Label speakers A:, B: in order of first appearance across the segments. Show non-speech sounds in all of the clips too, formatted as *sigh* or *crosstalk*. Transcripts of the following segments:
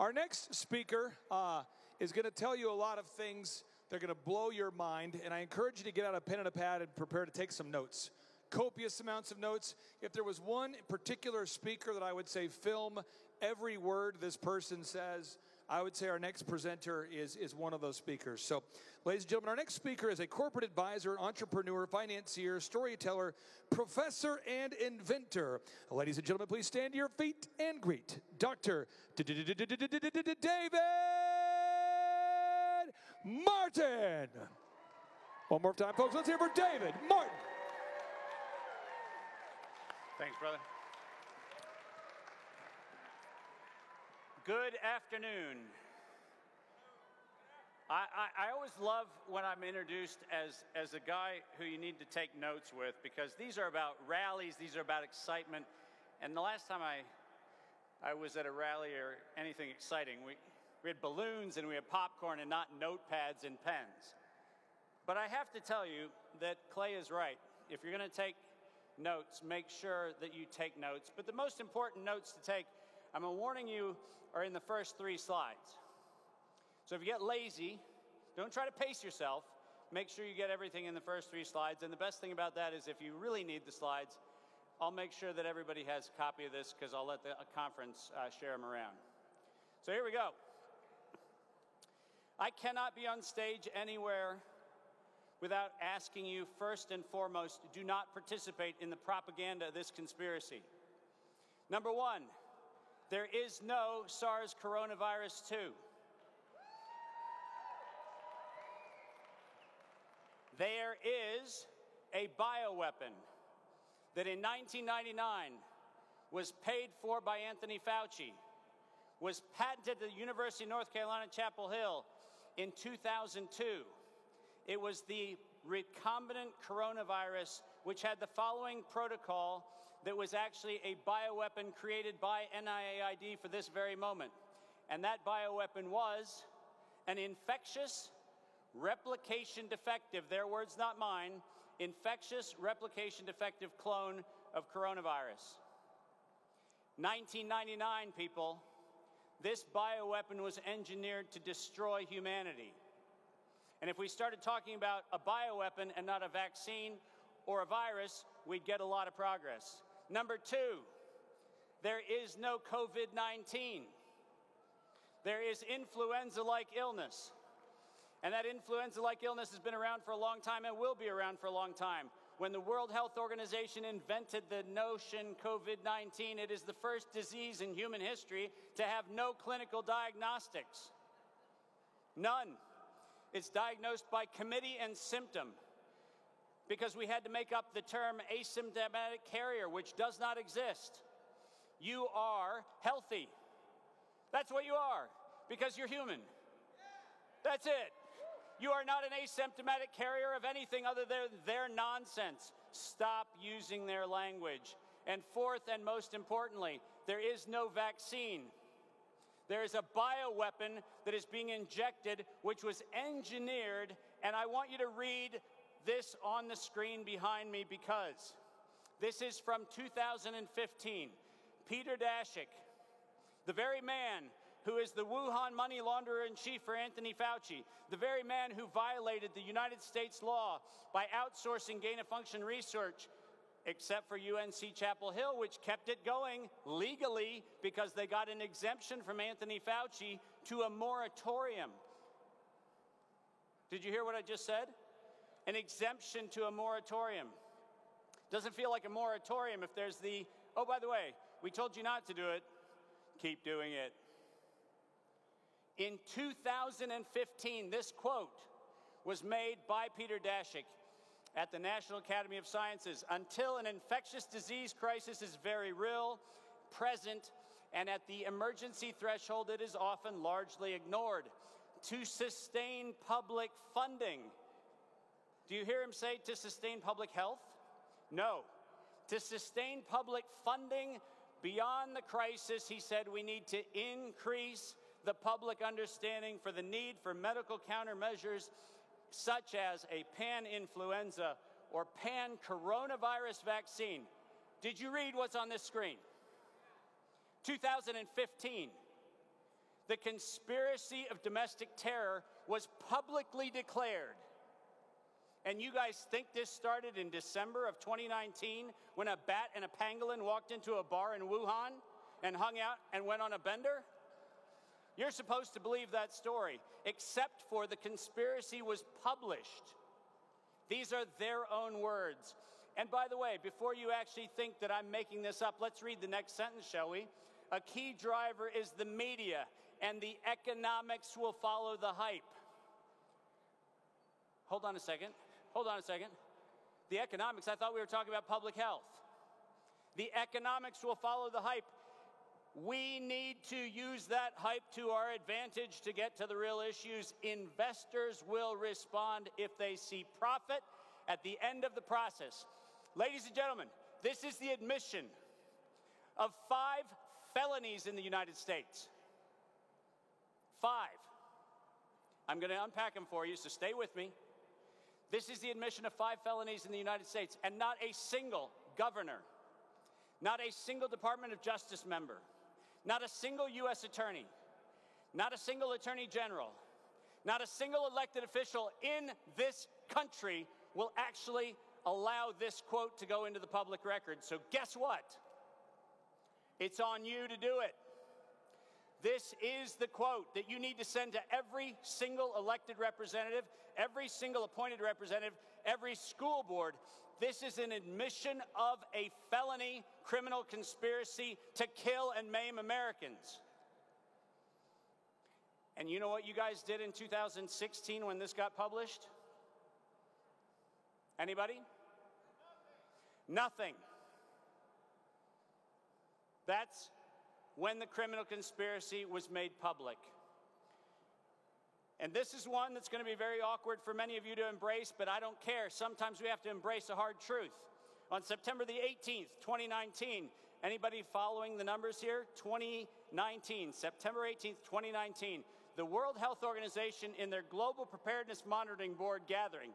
A: Our next speaker uh, is going to tell you a lot of things. They're going to blow your mind, and I encourage you to get out a pen and a pad and prepare to take some notes. Copious amounts of notes. If there was one particular speaker that I would say film every word this person says, I would say our next presenter is, is one of those speakers. So, ladies and gentlemen, our next speaker is a corporate advisor, entrepreneur, financier, storyteller, professor, and inventor. Ladies and gentlemen, please stand to your feet and greet Dr. David Martin. One more time, folks. Let's hear for David Martin.
B: Thanks, brother. Good afternoon. I, I, I, always love when I'm introduced as, as a guy who you need to take notes with because these are about rallies, these are about excitement. And the last time I, I was at a rally or anything exciting, we, we had balloons and we had popcorn and not notepads and pens. But I have to tell you that Clay is right. If you're going to take notes, make sure that you take notes. But the most important notes to take I'm warning you, are in the first three slides. So if you get lazy, don't try to pace yourself. Make sure you get everything in the first three slides. And the best thing about that is if you really need the slides, I'll make sure that everybody has a copy of this because I'll let the conference uh, share them around. So here we go. I cannot be on stage anywhere without asking you first and foremost do not participate in the propaganda of this conspiracy. Number one, there is no SARS coronavirus 2. There is a bioweapon that in 1999 was paid for by Anthony Fauci, was patented at the University of North Carolina, Chapel Hill in 2002. It was the recombinant coronavirus, which had the following protocol that was actually a bioweapon created by NIAID for this very moment. And that bioweapon was an infectious, replication defective, their words, not mine, infectious, replication defective clone of coronavirus. 1999, people, this bioweapon was engineered to destroy humanity. And if we started talking about a bioweapon and not a vaccine or a virus, we'd get a lot of progress. Number two, there is no COVID 19. There is influenza like illness. And that influenza like illness has been around for a long time and will be around for a long time. When the World Health Organization invented the notion COVID 19, it is the first disease in human history to have no clinical diagnostics. None. It's diagnosed by committee and symptom because we had to make up the term asymptomatic carrier, which does not exist. You are healthy. That's what you are because you're human. That's it. You are not an asymptomatic carrier of anything other than their nonsense. Stop using their language. And fourth, and most importantly, there is no vaccine. There is a bioweapon that is being injected, which was engineered, and I want you to read this on the screen behind me because this is from 2015. Peter Daszak, the very man who is the Wuhan money launderer in chief for Anthony Fauci, the very man who violated the United States law by outsourcing gain of function research except for UNC Chapel Hill, which kept it going legally because they got an exemption from Anthony Fauci to a moratorium. Did you hear what I just said? An exemption to a moratorium. Doesn't feel like a moratorium if there's the, oh, by the way, we told you not to do it, keep doing it. In 2015, this quote was made by Peter Daszak at the National Academy of Sciences until an infectious disease crisis is very real, present, and at the emergency threshold, it is often largely ignored. To sustain public funding. Do you hear him say to sustain public health? No. To sustain public funding beyond the crisis, he said we need to increase the public understanding for the need for medical countermeasures such as a pan influenza or pan coronavirus vaccine. Did you read what's on this screen? 2015. the conspiracy of domestic terror was publicly declared. And you guys think this started in December of 2019 when a bat and a pangolin walked into a bar in Wuhan and hung out and went on a bender? You're supposed to believe that story, except for the conspiracy was published. These are their own words. And by the way, before you actually think that I'm making this up, let's read the next sentence, shall we? A key driver is the media, and the economics will follow the hype. Hold on a second. Hold on a second. The economics, I thought we were talking about public health. The economics will follow the hype. We need to use that hype to our advantage to get to the real issues. Investors will respond if they see profit at the end of the process. Ladies and gentlemen, this is the admission of five felonies in the United States. Five. I'm going to unpack them for you, so stay with me. This is the admission of five felonies in the United States, and not a single governor, not a single Department of Justice member, not a single U.S. attorney, not a single attorney general, not a single elected official in this country will actually allow this quote to go into the public record. So, guess what? It's on you to do it. This is the quote that you need to send to every single elected representative, every single appointed representative, every school board. This is an admission of a felony criminal conspiracy to kill and maim Americans. And you know what you guys did in 2016 when this got published? Anybody? Nothing. That's when the criminal conspiracy was made public. And this is one that's going to be very awkward for many of you to embrace, but I don't care. Sometimes we have to embrace a hard truth. On September the 18th, 2019, anybody following the numbers here? 2019, September 18th, 2019, the World Health Organization in their Global Preparedness Monitoring Board gathering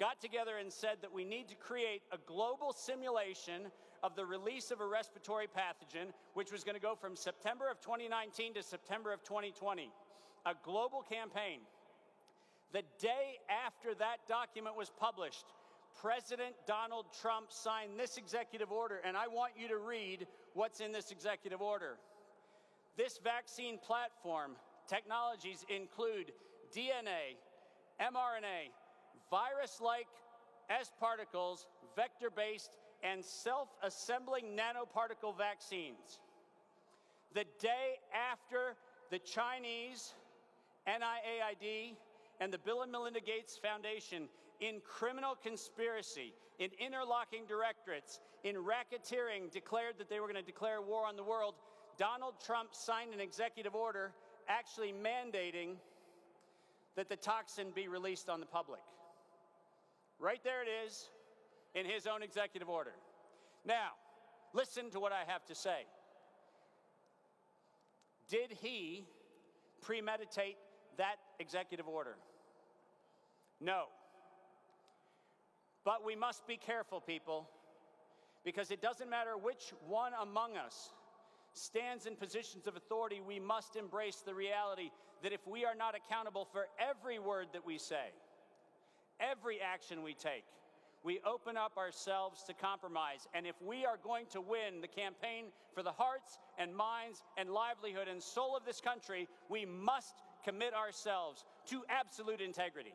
B: got together and said that we need to create a global simulation of the release of a respiratory pathogen, which was going to go from September of 2019 to September of 2020. A global campaign. The day after that document was published, President Donald Trump signed this executive order, and I want you to read what's in this executive order. This vaccine platform technologies include DNA, mRNA, virus like S particles, vector based, and self assembling nanoparticle vaccines. The day after the Chinese NIAID and the Bill and Melinda Gates Foundation in criminal conspiracy, in interlocking directorates, in racketeering declared that they were going to declare war on the world, Donald Trump signed an executive order actually mandating that the toxin be released on the public. Right there it is in his own executive order. Now, listen to what I have to say. Did he premeditate that executive order? No. But we must be careful, people, because it doesn't matter which one among us stands in positions of authority, we must embrace the reality that if we are not accountable for every word that we say, every action we take, we open up ourselves to compromise. And if we are going to win the campaign for the hearts and minds and livelihood and soul of this country, we must commit ourselves to absolute integrity.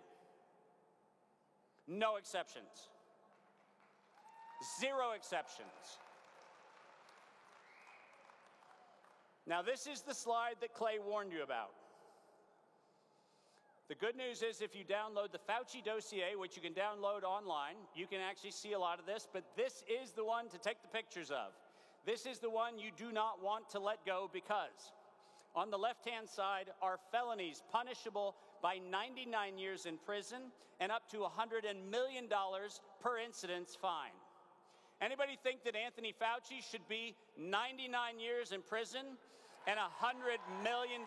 B: No exceptions. Zero exceptions. Now, this is the slide that Clay warned you about. The good news is if you download the Fauci dossier, which you can download online, you can actually see a lot of this, but this is the one to take the pictures of. This is the one you do not want to let go because on the left hand side are felonies punishable by 99 years in prison and up to $100 million per incidence fine. Anybody think that Anthony Fauci should be 99 years in prison and $100 million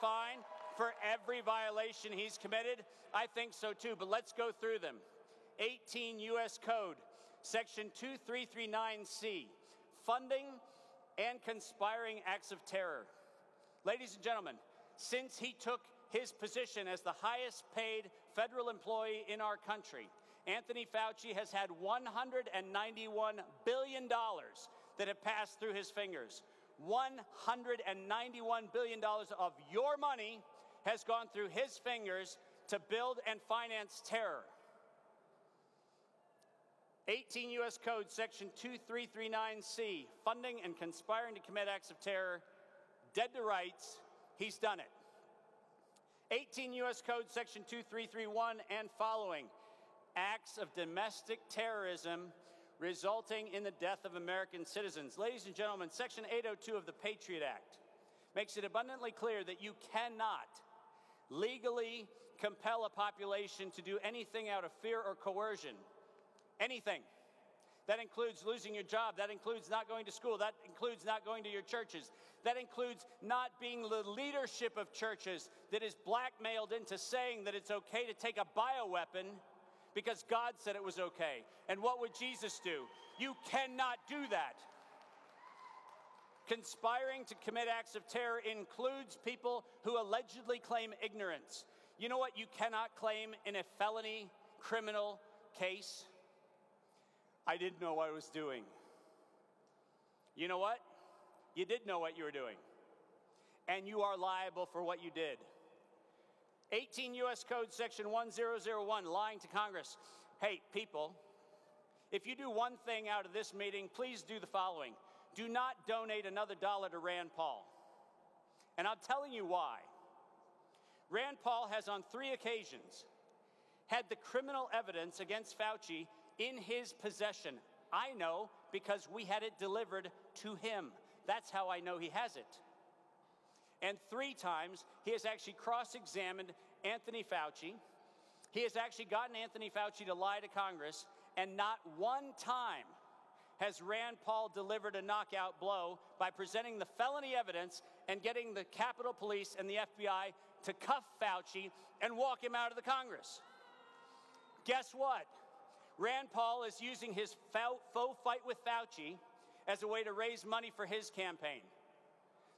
B: fine? For every violation he's committed? I think so too, but let's go through them. 18 U.S. Code, Section 2339C, funding and conspiring acts of terror. Ladies and gentlemen, since he took his position as the highest paid federal employee in our country, Anthony Fauci has had $191 billion that have passed through his fingers. $191 billion of your money has gone through his fingers to build and finance terror. 18 U.S. Code, Section 2339C, funding and conspiring to commit acts of terror, dead to rights, he's done it. 18 U.S. Code, Section 2331 and following, acts of domestic terrorism resulting in the death of American citizens. Ladies and gentlemen, Section 802 of the Patriot Act makes it abundantly clear that you cannot legally compel a population to do anything out of fear or coercion. Anything. That includes losing your job. That includes not going to school. That includes not going to your churches. That includes not being the leadership of churches that is blackmailed into saying that it's okay to take a bioweapon because God said it was okay. And what would Jesus do? You cannot do that. Conspiring to commit acts of terror includes people who allegedly claim ignorance. You know what you cannot claim in a felony criminal case? I didn't know what I was doing. You know what? You did know what you were doing. And you are liable for what you did. 18 U.S. Code Section 1001, lying to Congress. Hey, people, if you do one thing out of this meeting, please do the following do not donate another dollar to Rand Paul. And I'm telling you why. Rand Paul has on three occasions had the criminal evidence against Fauci in his possession. I know because we had it delivered to him. That's how I know he has it. And three times he has actually cross examined Anthony Fauci. He has actually gotten Anthony Fauci to lie to Congress, and not one time has Rand Paul delivered a knockout blow by presenting the felony evidence and getting the Capitol Police and the FBI to cuff Fauci and walk him out of the Congress. Guess what? Rand Paul is using his faux fight with Fauci as a way to raise money for his campaign.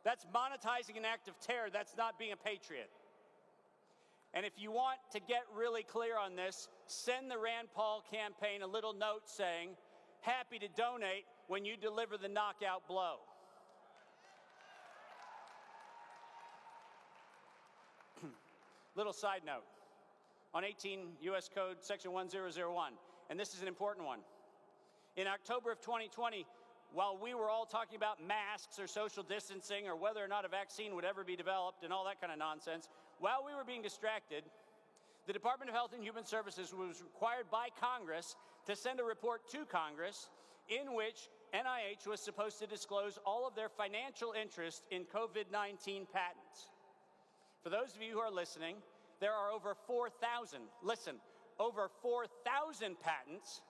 B: That's monetizing an act of terror. That's not being a patriot. And if you want to get really clear on this, send the Rand Paul campaign a little note saying, happy to donate when you deliver the knockout blow. *clears throat* little side note on 18 U.S. Code Section 1001, and this is an important one. In October of 2020, while we were all talking about masks or social distancing or whether or not a vaccine would ever be developed and all that kind of nonsense, while we were being distracted, the Department of Health and Human Services was required by Congress to send a report to Congress in which NIH was supposed to disclose all of their financial interest in COVID 19 patents. For those of you who are listening, there are over 4,000, listen, over 4,000 patents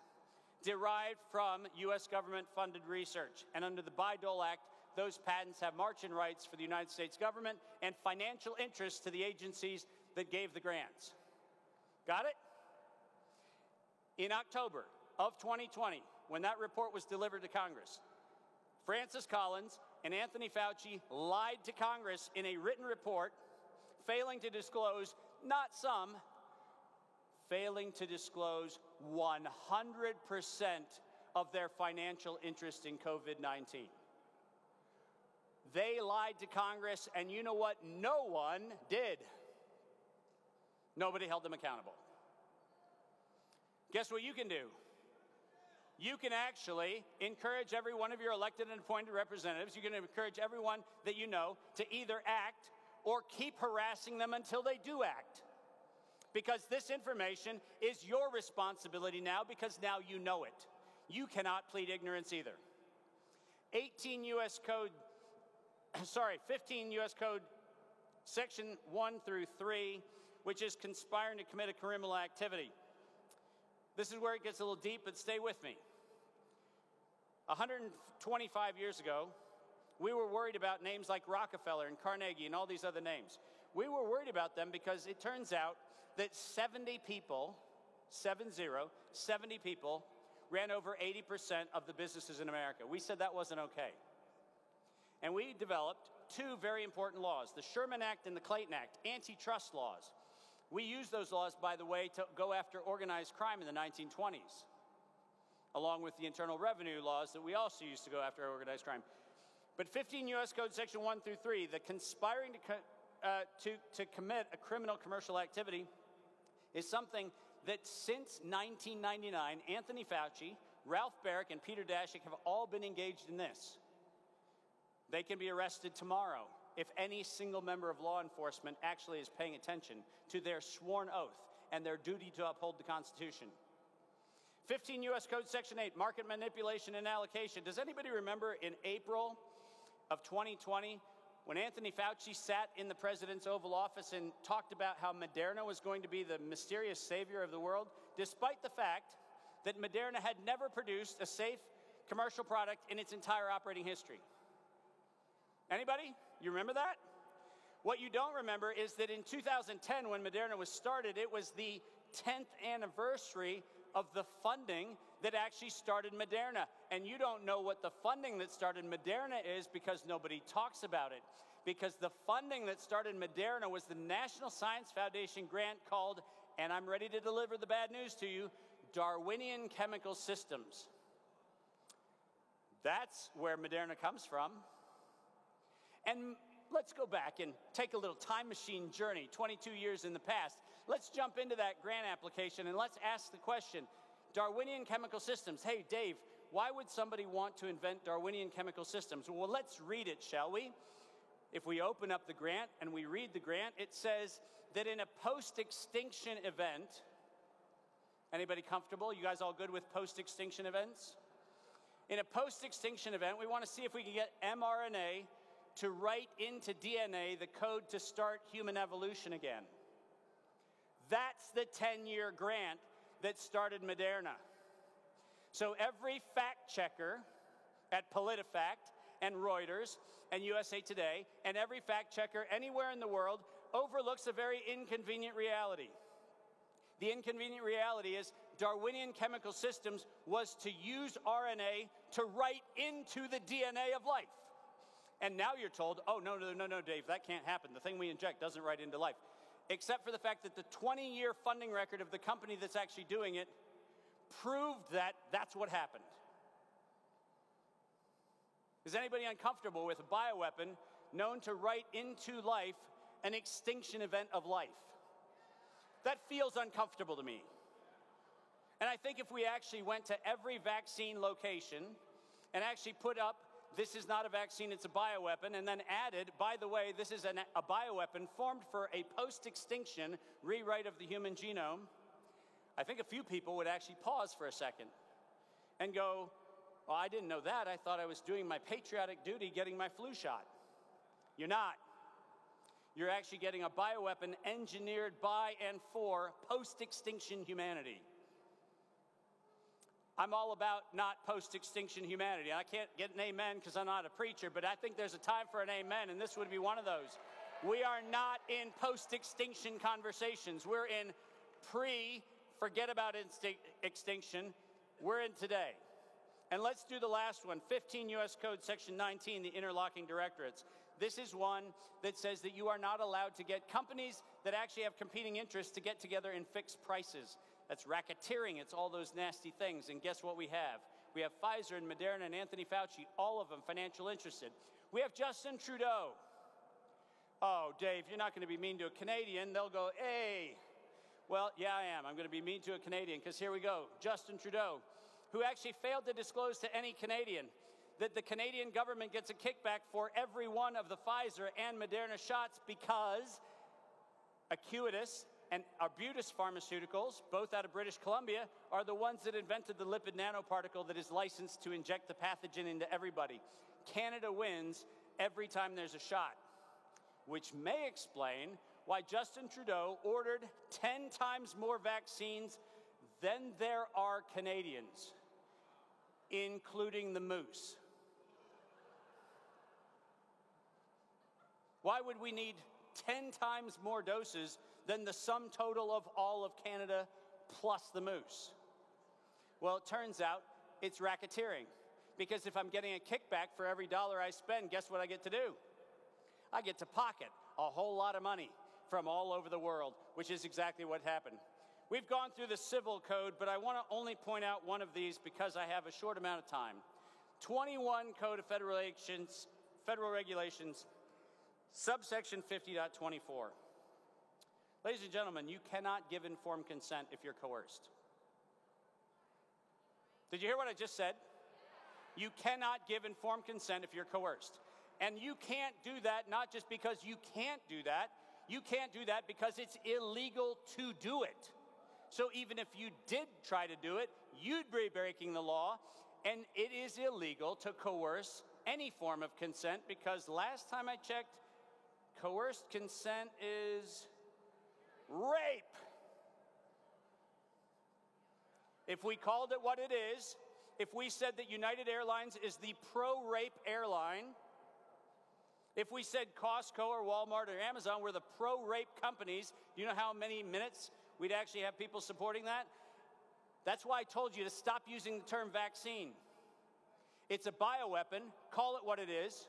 B: derived from U.S. government funded research. And under the Bayh-Dole Act, those patents have march-in rights for the United States government and financial interest to the agencies that gave the grants. Got it? In October of 2020, when that report was delivered to Congress, Francis Collins and Anthony Fauci lied to Congress in a written report, failing to disclose not some, failing to disclose 100% of their financial interest in COVID 19. They lied to Congress, and you know what? No one did. Nobody held them accountable. Guess what you can do? You can actually encourage every one of your elected and appointed representatives, you can encourage everyone that you know to either act or keep harassing them until they do act. Because this information is your responsibility now because now you know it. You cannot plead ignorance either. 18 U.S. Code, *clears throat* sorry, 15 U.S. Code, Section 1 through 3 which is conspiring to commit a criminal activity. This is where it gets a little deep, but stay with me. 125 years ago, we were worried about names like Rockefeller and Carnegie and all these other names. We were worried about them because it turns out that 70 people, 70, 70 people ran over 80% of the businesses in America. We said that wasn't okay. And we developed two very important laws the Sherman Act and the Clayton Act, antitrust laws. We used those laws, by the way, to go after organized crime in the 1920s, along with the internal revenue laws that we also used to go after organized crime. But 15 U.S. Code Section 1 through 3, the conspiring to, uh, to, to commit a criminal commercial activity is something that since 1999, Anthony Fauci, Ralph Baric, and Peter Daszak have all been engaged in this. They can be arrested tomorrow if any single member of law enforcement actually is paying attention to their sworn oath and their duty to uphold the Constitution. 15 U.S. Code Section 8, market manipulation and allocation. Does anybody remember in April of 2020 when Anthony Fauci sat in the president's Oval Office and talked about how Moderna was going to be the mysterious savior of the world, despite the fact that Moderna had never produced a safe commercial product in its entire operating history? Anybody? You remember that? What you don't remember is that in 2010, when Moderna was started, it was the 10th anniversary of the funding that actually started Moderna. And you don't know what the funding that started Moderna is because nobody talks about it. Because the funding that started Moderna was the National Science Foundation grant called, and I'm ready to deliver the bad news to you, Darwinian Chemical Systems. That's where Moderna comes from. And let's go back and take a little time machine journey 22 years in the past. Let's jump into that grant application and let's ask the question Darwinian chemical systems. Hey, Dave, why would somebody want to invent Darwinian chemical systems? Well, let's read it, shall we? If we open up the grant and we read the grant, it says that in a post extinction event, anybody comfortable? You guys all good with post extinction events? In a post extinction event, we want to see if we can get mRNA to write into DNA the code to start human evolution again. That's the 10 year grant that started Moderna. So every fact checker at PolitiFact and Reuters and USA Today and every fact checker anywhere in the world overlooks a very inconvenient reality. The inconvenient reality is Darwinian chemical systems was to use RNA to write into the DNA of life. And now you're told, oh, no, no, no, no, Dave, that can't happen. The thing we inject doesn't write into life. Except for the fact that the 20 year funding record of the company that's actually doing it proved that that's what happened. Is anybody uncomfortable with a bioweapon known to write into life an extinction event of life? That feels uncomfortable to me. And I think if we actually went to every vaccine location and actually put up this is not a vaccine, it's a bioweapon, and then added, by the way, this is an, a bioweapon formed for a post extinction rewrite of the human genome, I think a few people would actually pause for a second and go, Well, I didn't know that. I thought I was doing my patriotic duty getting my flu shot. You're not. You're actually getting a bioweapon engineered by and for post extinction humanity. I'm all about not post extinction humanity. I can't get an amen because I'm not a preacher, but I think there's a time for an amen, and this would be one of those. We are not in post extinction conversations. We're in pre, forget about extinction. We're in today. And let's do the last one 15 U.S. Code, Section 19, the interlocking directorates. This is one that says that you are not allowed to get companies that actually have competing interests to get together and fix prices. That's racketeering. It's all those nasty things. And guess what we have? We have Pfizer and Moderna and Anthony Fauci, all of them financial interested. We have Justin Trudeau. Oh, Dave, you're not going to be mean to a Canadian. They'll go, hey. Well, yeah, I am. I'm going to be mean to a Canadian because here we go. Justin Trudeau, who actually failed to disclose to any Canadian that the Canadian government gets a kickback for every one of the Pfizer and Moderna shots because Acuitas and Arbutus Pharmaceuticals, both out of British Columbia, are the ones that invented the lipid nanoparticle that is licensed to inject the pathogen into everybody. Canada wins every time there's a shot, which may explain why Justin Trudeau ordered 10 times more vaccines than there are Canadians, including the moose. Why would we need 10 times more doses than the sum total of all of Canada plus the moose? Well, it turns out it's racketeering. Because if I'm getting a kickback for every dollar I spend, guess what I get to do? I get to pocket a whole lot of money from all over the world, which is exactly what happened. We've gone through the civil code, but I want to only point out one of these because I have a short amount of time. 21 Code of Federal Regulations, Federal Regulations, subsection 50.24. Ladies and gentlemen, you cannot give informed consent if you're coerced. Did you hear what I just said? You cannot give informed consent if you're coerced. And you can't do that not just because you can't do that, you can't do that because it's illegal to do it. So even if you did try to do it, you'd be breaking the law, and it is illegal to coerce any form of consent because last time I checked, coerced consent is rape. If we called it what it is, if we said that United Airlines is the pro rape airline, if we said Costco or Walmart or Amazon were the pro rape companies, do you know how many minutes we'd actually have people supporting that? That's why I told you to stop using the term vaccine. It's a bioweapon, call it what it is.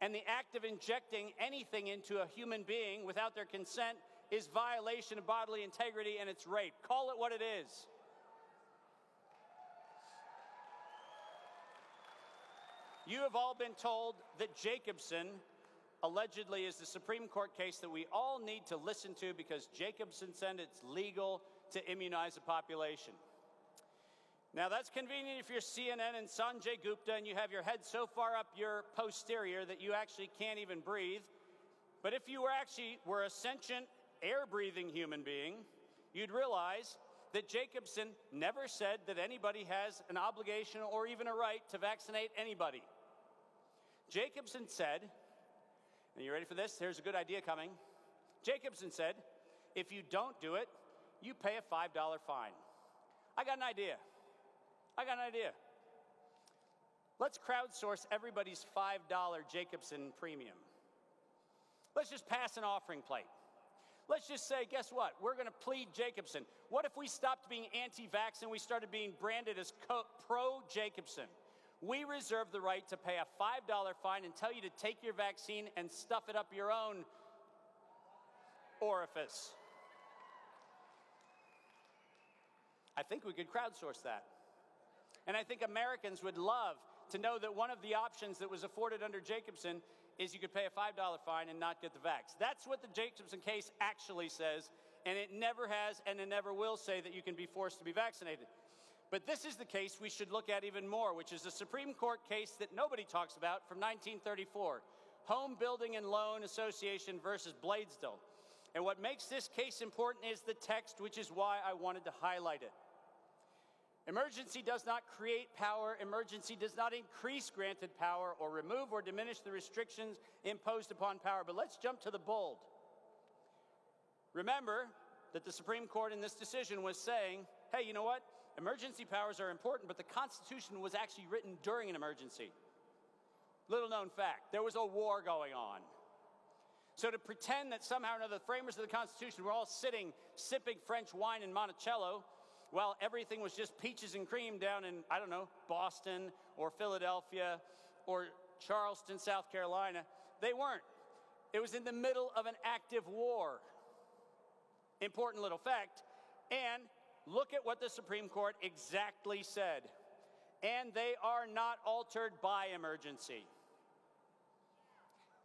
B: And the act of injecting anything into a human being without their consent is violation of bodily integrity and it's rape. Call it what it is. You have all been told that Jacobson allegedly is the Supreme Court case that we all need to listen to because Jacobson said it's legal to immunize the population. Now, that's convenient if you're CNN and Sanjay Gupta and you have your head so far up your posterior that you actually can't even breathe. But if you were actually were a sentient, air-breathing human being, you'd realize that Jacobson never said that anybody has an obligation or even a right to vaccinate anybody. Jacobson said, and you ready for this? Here's a good idea coming. Jacobson said, if you don't do it, you pay a $5 fine. I got an idea. I got an idea. Let's crowdsource everybody's $5 Jacobson premium. Let's just pass an offering plate. Let's just say, guess what? We're going to plead Jacobson. What if we stopped being anti vax and we started being branded as pro Jacobson? we reserve the right to pay a $5 fine and tell you to take your vaccine and stuff it up your own orifice. I think we could crowdsource that. And I think Americans would love to know that one of the options that was afforded under Jacobson is you could pay a $5 fine and not get the vax. That's what the Jacobson case actually says, and it never has and it never will say that you can be forced to be vaccinated. But this is the case we should look at even more, which is the Supreme Court case that nobody talks about from 1934 Home Building and Loan Association versus Blaisdell. And what makes this case important is the text, which is why I wanted to highlight it. Emergency does not create power. Emergency does not increase granted power or remove or diminish the restrictions imposed upon power. But let's jump to the bold. Remember that the Supreme Court in this decision was saying, hey, you know what? emergency powers are important, but the Constitution was actually written during an emergency. Little known fact there was a war going on. So to pretend that somehow or another the framers of the Constitution were all sitting sipping French wine in Monticello while everything was just peaches and cream down in, I don't know, Boston or Philadelphia or Charleston, South Carolina, they weren't. It was in the middle of an active war. Important little fact. And Look at what the Supreme Court exactly said. And they are not altered by emergency.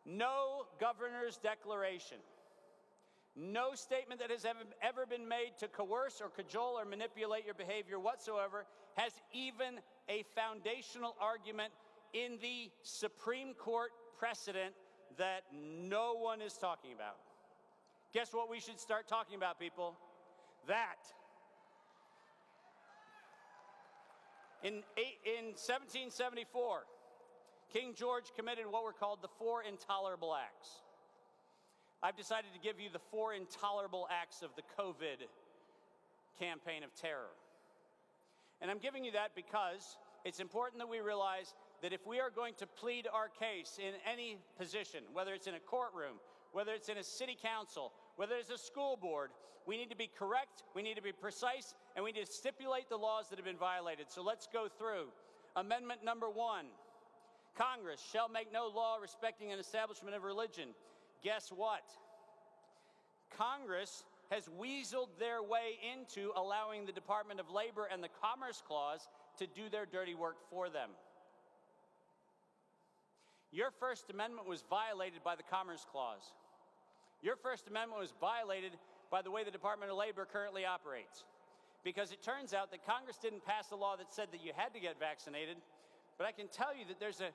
B: No governor's declaration, no statement that has ever been made to coerce or cajole or manipulate your behavior whatsoever has even a foundational argument in the Supreme Court precedent that no one is talking about. Guess what we should start talking about, people? That. In, in 1774, King George committed what were called the Four Intolerable Acts. I've decided to give you the four intolerable acts of the COVID campaign of terror. And I'm giving you that because it's important that we realize that if we are going to plead our case in any position, whether it's in a courtroom, whether it's in a city council, whether it's a school board, we need to be correct, we need to be precise, and we need to stipulate the laws that have been violated. So let's go through. Amendment number one Congress shall make no law respecting an establishment of religion. Guess what? Congress has weaseled their way into allowing the Department of Labor and the Commerce Clause to do their dirty work for them. Your First Amendment was violated by the Commerce Clause. Your First Amendment was violated by the way the Department of Labor currently operates. Because it turns out that Congress didn't pass a law that said that you had to get vaccinated, but I can tell you that there's a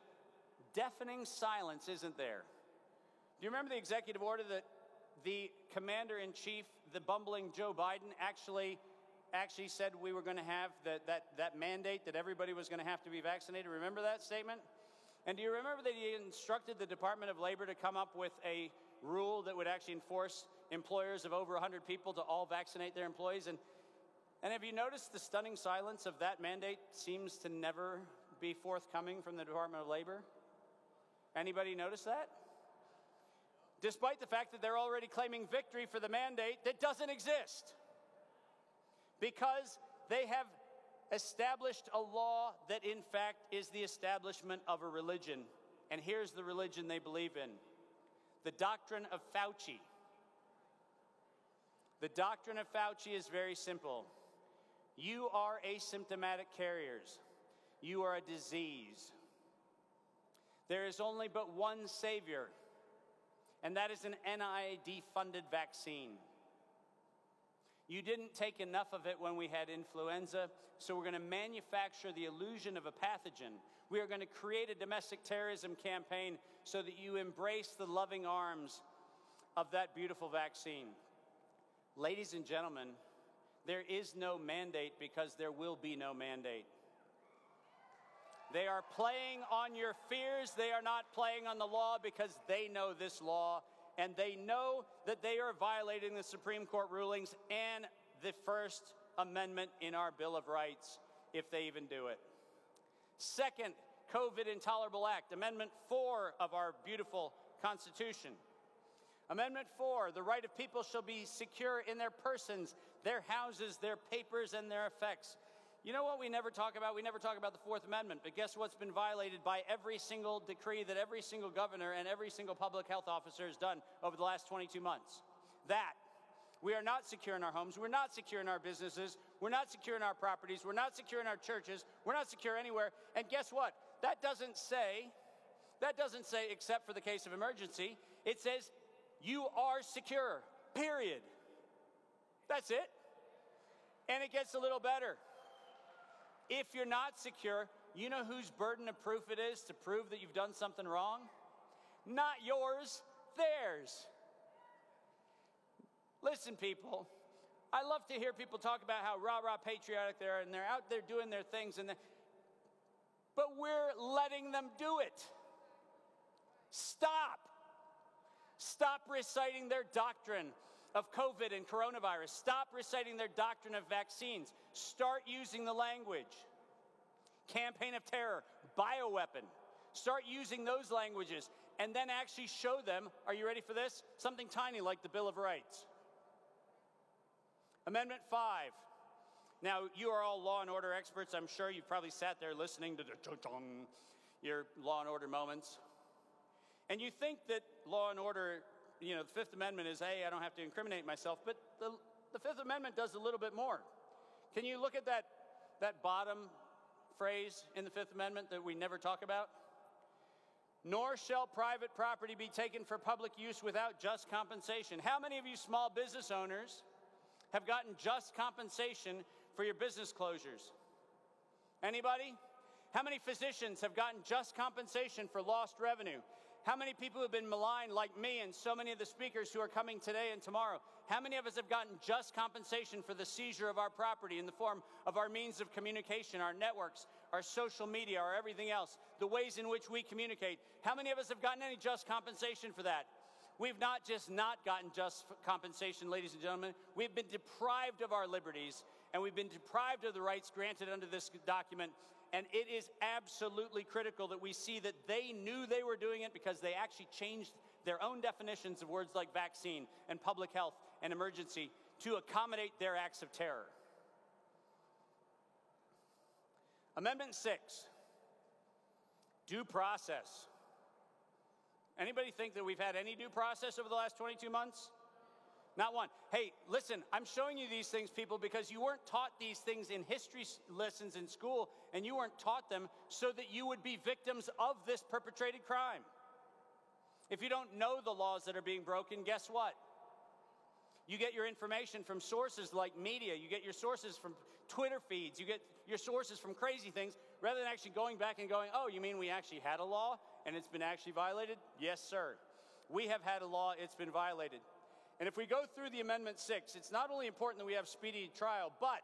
B: deafening silence, isn't there? Do you remember the executive order that the commander in chief, the bumbling Joe Biden, actually actually said we were going to have that, that, that mandate that everybody was going to have to be vaccinated? Remember that statement? And do you remember that he instructed the Department of Labor to come up with a rule that would actually enforce employers of over 100 people to all vaccinate their employees? And, and have you noticed the stunning silence of that mandate seems to never be forthcoming from the Department of Labor? Anybody notice that? Despite the fact that they're already claiming victory for the mandate that doesn't exist. Because they have established a law that, in fact, is the establishment of a religion. And here's the religion they believe in the doctrine of Fauci. The doctrine of Fauci is very simple. You are asymptomatic carriers. You are a disease. There is only but one Savior, and that is an NIAID funded vaccine. You didn't take enough of it when we had influenza, so we're going to manufacture the illusion of a pathogen. We are going to create a domestic terrorism campaign so that you embrace the loving arms of that beautiful vaccine. Ladies and gentlemen, there is no mandate because there will be no mandate. They are playing on your fears. They are not playing on the law because they know this law and they know that they are violating the Supreme Court rulings and the First Amendment in our Bill of Rights if they even do it. Second, COVID Intolerable Act, Amendment 4 of our beautiful Constitution. Amendment 4 the right of people shall be secure in their persons, their houses, their papers, and their effects. You know what we never talk about? We never talk about the Fourth Amendment, but guess what's been violated by every single decree that every single governor and every single public health officer has done over the last 22 months? That. We are not secure in our homes. We're not secure in our businesses. We're not secure in our properties. We're not secure in our churches. We're not secure anywhere. And guess what? That doesn't say, that doesn't say except for the case of emergency. It says you are secure, period. That's it. And it gets a little better. If you're not secure, you know whose burden of proof it is to prove that you've done something wrong? Not yours, theirs. Listen, people, I love to hear people talk about how rah rah patriotic they are and they're out there doing their things, and but we're letting them do it. Stop. Stop reciting their doctrine of COVID and coronavirus. Stop reciting their doctrine of vaccines. Start using the language. Campaign of terror, bioweapon. Start using those languages and then actually show them are you ready for this? Something tiny like the Bill of Rights. Amendment 5. Now, you are all law and order experts. I'm sure you've probably sat there listening to the your law and order moments. And you think that law and order you know, the Fifth Amendment is, hey, I don't have to incriminate myself, but the, the Fifth Amendment does a little bit more. Can you look at that, that bottom phrase in the Fifth Amendment that we never talk about? Nor shall private property be taken for public use without just compensation. How many of you small business owners have gotten just compensation for your business closures? Anybody? How many physicians have gotten just compensation for lost revenue? How many people have been maligned like me and so many of the speakers who are coming today and tomorrow? How many of us have gotten just compensation for the seizure of our property in the form of our means of communication, our networks, our social media, our everything else, the ways in which we communicate? How many of us have gotten any just compensation for that? We've not just not gotten just compensation, ladies and gentlemen. We've been deprived of our liberties and we've been deprived of the rights granted under this document and it is absolutely critical that we see that they knew they were doing it because they actually changed their own definitions of words like vaccine and public health and emergency to accommodate their acts of terror. Amendment 6 Due process. Anybody think that we've had any due process over the last 22 months? Not one. Hey, listen, I'm showing you these things, people, because you weren't taught these things in history lessons in school, and you weren't taught them so that you would be victims of this perpetrated crime. If you don't know the laws that are being broken, guess what? You get your information from sources like media, you get your sources from Twitter feeds, you get your sources from crazy things, rather than actually going back and going, oh, you mean we actually had a law and it's been actually violated? Yes, sir. We have had a law, it's been violated. And if we go through the Amendment 6, it's not only important that we have speedy trial, but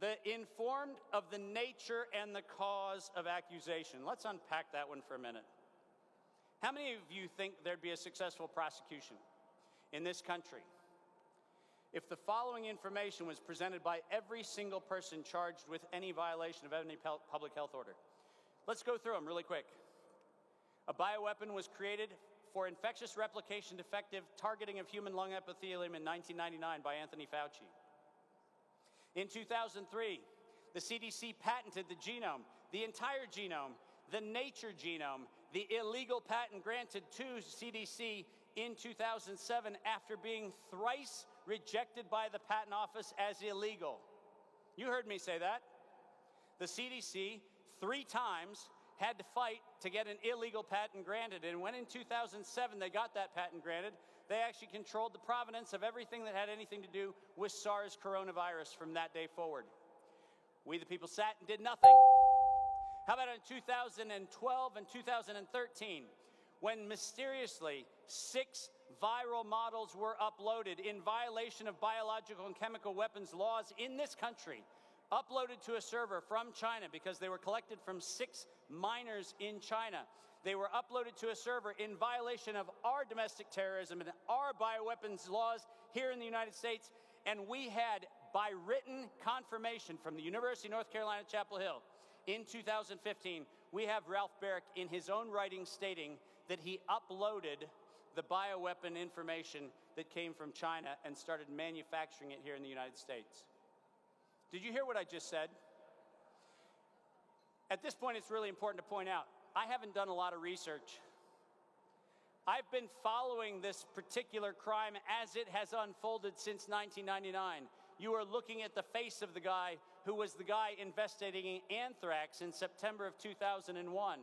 B: the informed of the nature and the cause of accusation. Let's unpack that one for a minute. How many of you think there'd be a successful prosecution in this country if the following information was presented by every single person charged with any violation of any public health order? Let's go through them really quick. A bioweapon was created for infectious replication defective targeting of human lung epithelium in 1999 by Anthony Fauci. In 2003, the CDC patented the genome, the entire genome, the nature genome, the illegal patent granted to CDC in 2007 after being thrice rejected by the patent office as illegal. You heard me say that. The CDC, three times, had to fight to get an illegal patent granted. And when in 2007 they got that patent granted, they actually controlled the provenance of everything that had anything to do with SARS coronavirus from that day forward. We, the people, sat and did nothing. How about in 2012 and 2013, when mysteriously six viral models were uploaded in violation of biological and chemical weapons laws in this country? Uploaded to a server from China because they were collected from six miners in China. They were uploaded to a server in violation of our domestic terrorism and our bioweapons laws here in the United States. And we had, by written confirmation from the University of North Carolina, Chapel Hill, in 2015, we have Ralph Baric in his own writing stating that he uploaded the bioweapon information that came from China and started manufacturing it here in the United States. Did you hear what I just said? At this point, it's really important to point out I haven't done a lot of research. I've been following this particular crime as it has unfolded since 1999. You are looking at the face of the guy who was the guy investigating anthrax in September of 2001.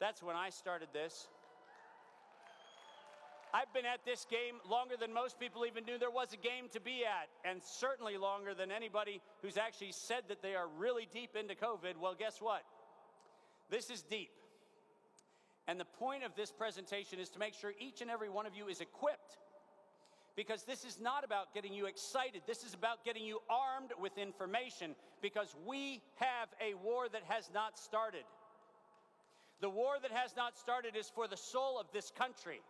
B: That's when I started this. I've been at this game longer than most people even knew there was a game to be at, and certainly longer than anybody who's actually said that they are really deep into COVID. Well, guess what? This is deep. And the point of this presentation is to make sure each and every one of you is equipped. Because this is not about getting you excited. This is about getting you armed with information because we have a war that has not started. The war that has not started is for the soul of this country.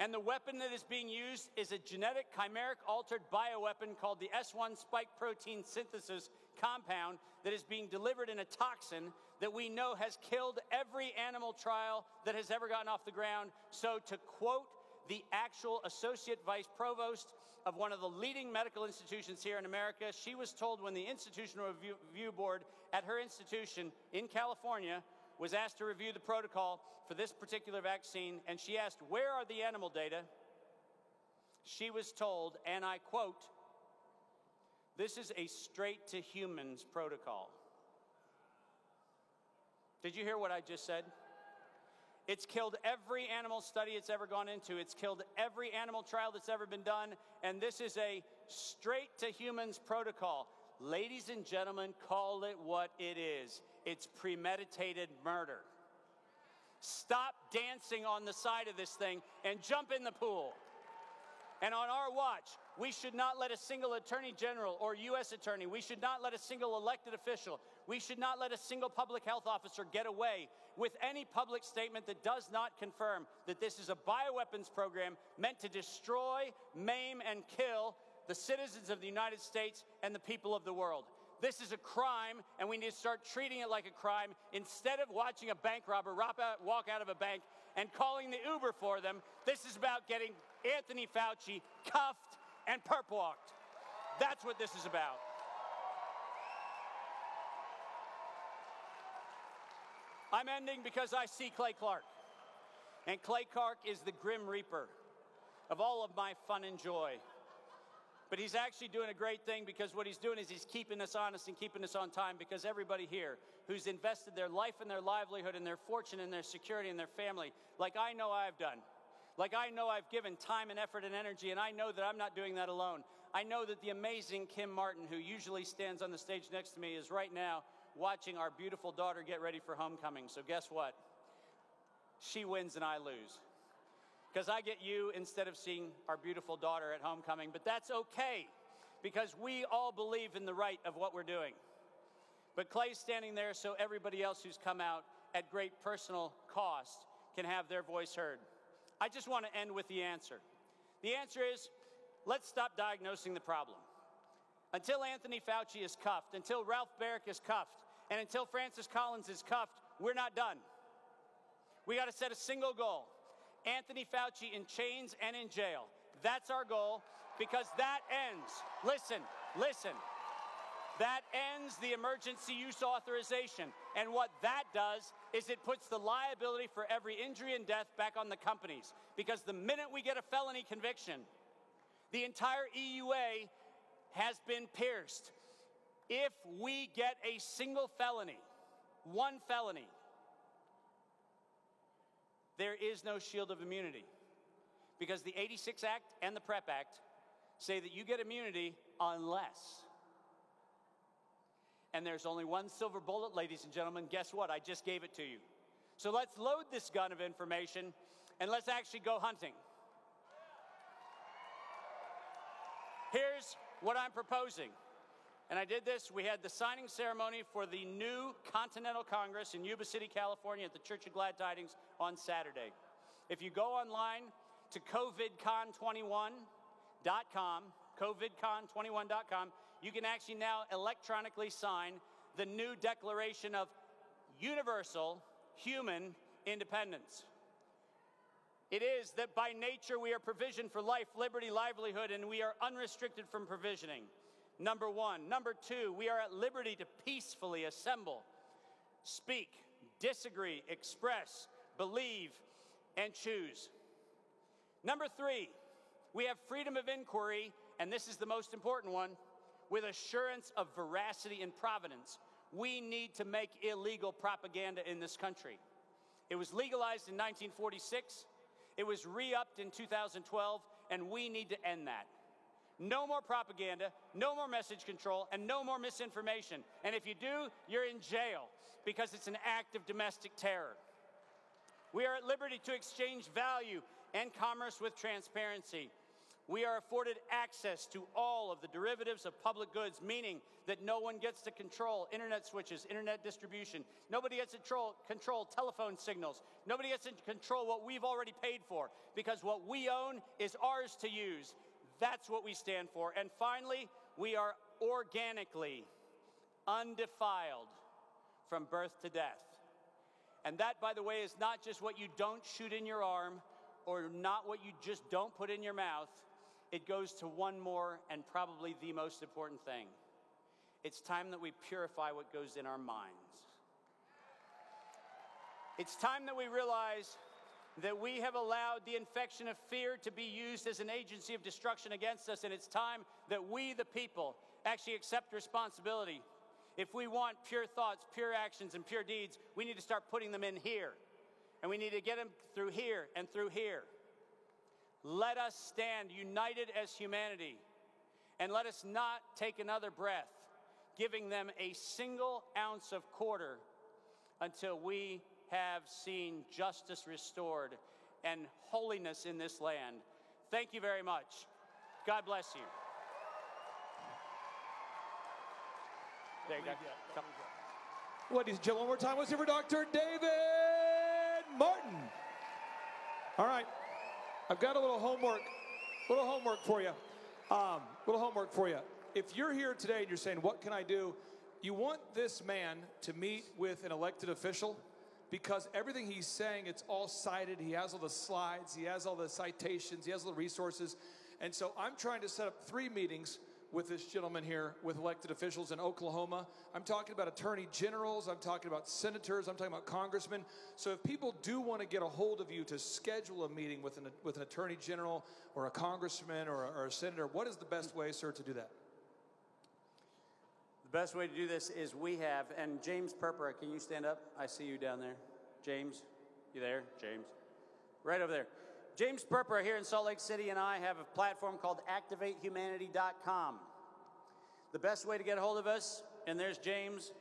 B: And the weapon that is being used is a genetic chimeric altered bioweapon called the S1 spike protein synthesis compound that is being delivered in a toxin that we know has killed every animal trial that has ever gotten off the ground. So, to quote the actual associate vice provost of one of the leading medical institutions here in America, she was told when the institutional review, board at her institution in California was asked to review the protocol for this particular vaccine, and she asked, Where are the animal data? She was told, and I quote, This is a straight to humans protocol. Did you hear what I just said? It's killed every animal study it's ever gone into. It's killed every animal trial that's ever been done. And this is a straight to humans protocol. Ladies and gentlemen, call it what it is it's premeditated murder. Stop dancing on the side of this thing and jump in the pool. And on our watch, we should not let a single attorney general or U.S. attorney, we should not let a single elected official, we should not let a single public health officer get away with any public statement that does not confirm that this is a bioweapons program meant to destroy, maim, and kill the citizens of the United States and the people of the world. This is a crime, and we need to start treating it like a crime instead of watching a bank robber walk out of a bank and calling the Uber for them. This is about getting Anthony Fauci cuffed and perp walked. That's what this is about. I'm ending because I see Clay Clark. And Clay Clark is the grim reaper of all of my fun and joy. But he's actually doing a great thing because what he's doing is he's keeping us honest and keeping us on time because everybody here who's invested their life and their livelihood and their fortune and their security and their family, like I know I've done, like I know I've given time and effort and energy, and I know that I'm not doing that alone. I know that the amazing Kim Martin, who usually stands on the stage next to me, is right now watching our beautiful daughter get ready for homecoming. So, guess what? She wins and I lose because I get you instead of seeing our beautiful daughter at homecoming. But that's okay because we all believe in the right of what we're doing. But Clay's standing there so everybody else who's come out at great personal cost can have their voice heard. I just want to end with the answer. The answer is let's stop diagnosing the problem. Until Anthony Fauci is cuffed, until Ralph Baric is cuffed, and until Francis Collins is cuffed, we're not done. We got to set a single goal Anthony Fauci in chains and in jail. That's our goal because that ends, listen, listen, that ends the emergency use authorization. And what that does is it puts the liability for every injury and death back on the companies. Because the minute we get a felony conviction, the entire EUA has been pierced. If we get a single felony, one felony, there is no shield of immunity because the 86 Act and the PREP Act say that you get immunity unless. And there's only one silver bullet, ladies and gentlemen. Guess what? I just gave it to you. So let's load this gun of information and let's actually go hunting. Here's what I'm proposing. And I did this. We had the signing ceremony for the new Continental Congress in Yuba City, California at the Church of Glad Tidings on Saturday. If you go online to covidcon21.com, covidcon21.com, you can actually now electronically sign the new Declaration of Universal Human Independence. It is that by nature we are provisioned for life, liberty, livelihood, and we are unrestricted from provisioning number one. Number two, we are at liberty to peacefully assemble, speak, disagree, express, believe, and choose. Number three, we have freedom of inquiry, and this is the most important one, with assurance of veracity and provenance. We need to make illegal propaganda in this country. It was legalized in 1946, it was re upped in 2012, and we need to end that. No more propaganda, no more message control, and no more misinformation. And if you do, you're in jail because it's an act of domestic terror. We are at liberty to exchange value and commerce with transparency. We are afforded access to all of the derivatives of public goods, meaning that no one gets to control internet switches, internet distribution. Nobody gets to control, control telephone signals. Nobody gets to control what we've already paid for because what we own is ours to use. That's what we stand for. And finally, we are organically undefiled from birth to death. And that, by the way, is not just what you don't shoot in your arm or not what you just don't put in your mouth. It goes to one more and probably the most important thing. It's time that we purify what goes in our minds. It's time that we realize that we have allowed the infection of fear to be used as an agency of destruction against us, and it's time that we, the people, actually accept responsibility. If we want pure thoughts, pure actions, and pure deeds, we need to start putting them in here. And we need to get them through here and through here. Let us stand united as humanity, and let us not take another breath, giving them a single ounce of quarter until we have seen justice restored and holiness in this land. Thank you very much. God bless you. There you go.
A: Ladies and gentlemen, one more time. Let's hear for Dr. David Martin. All right. I've got a little homework, little homework for you. Um, little homework for you. If you're here today and you're saying, what can I do? You want this man to meet with an elected official because everything he's saying, it's all cited. He has all the slides, he has all the citations, he has all the resources. And so I'm trying to set up three meetings with this gentleman here with elected officials in Oklahoma. I'm talking about attorney generals, I'm talking about senators, I'm talking about congressmen. So if people do want to get a hold of you to schedule a meeting with an, with an attorney general or a congressman or a, or a senator, what is the best way, sir, to do that?
B: The best way to do this is we have, and James Perpera, can you stand up? I see you down there. James, you there? James. Right over there. James Perpera here in Salt Lake City and I have a platform called ActivateHumanity.com. The best way to get a hold of us, and there's James,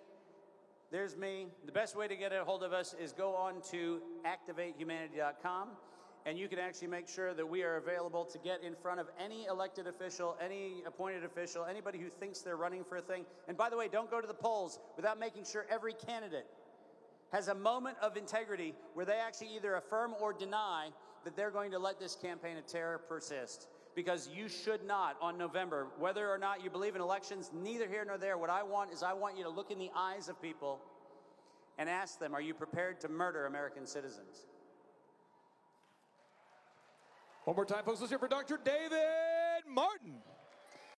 B: there's me. The best way to get a hold of us is go on to ActivateHumanity.com, and you can actually make sure that we are available to get in front of any elected official, any appointed official, anybody who thinks they're running for a thing. And by the way, don't go to the polls without making sure every candidate has a moment of integrity where they actually either affirm or deny that they're going to let this campaign of terror persist. Because you should not on November, whether or not you believe in elections, neither here nor there. What I want is I want you to look in the eyes of people and ask them, Are you prepared to murder American citizens?
A: One more time, folks. Let's hear for Dr. David Martin.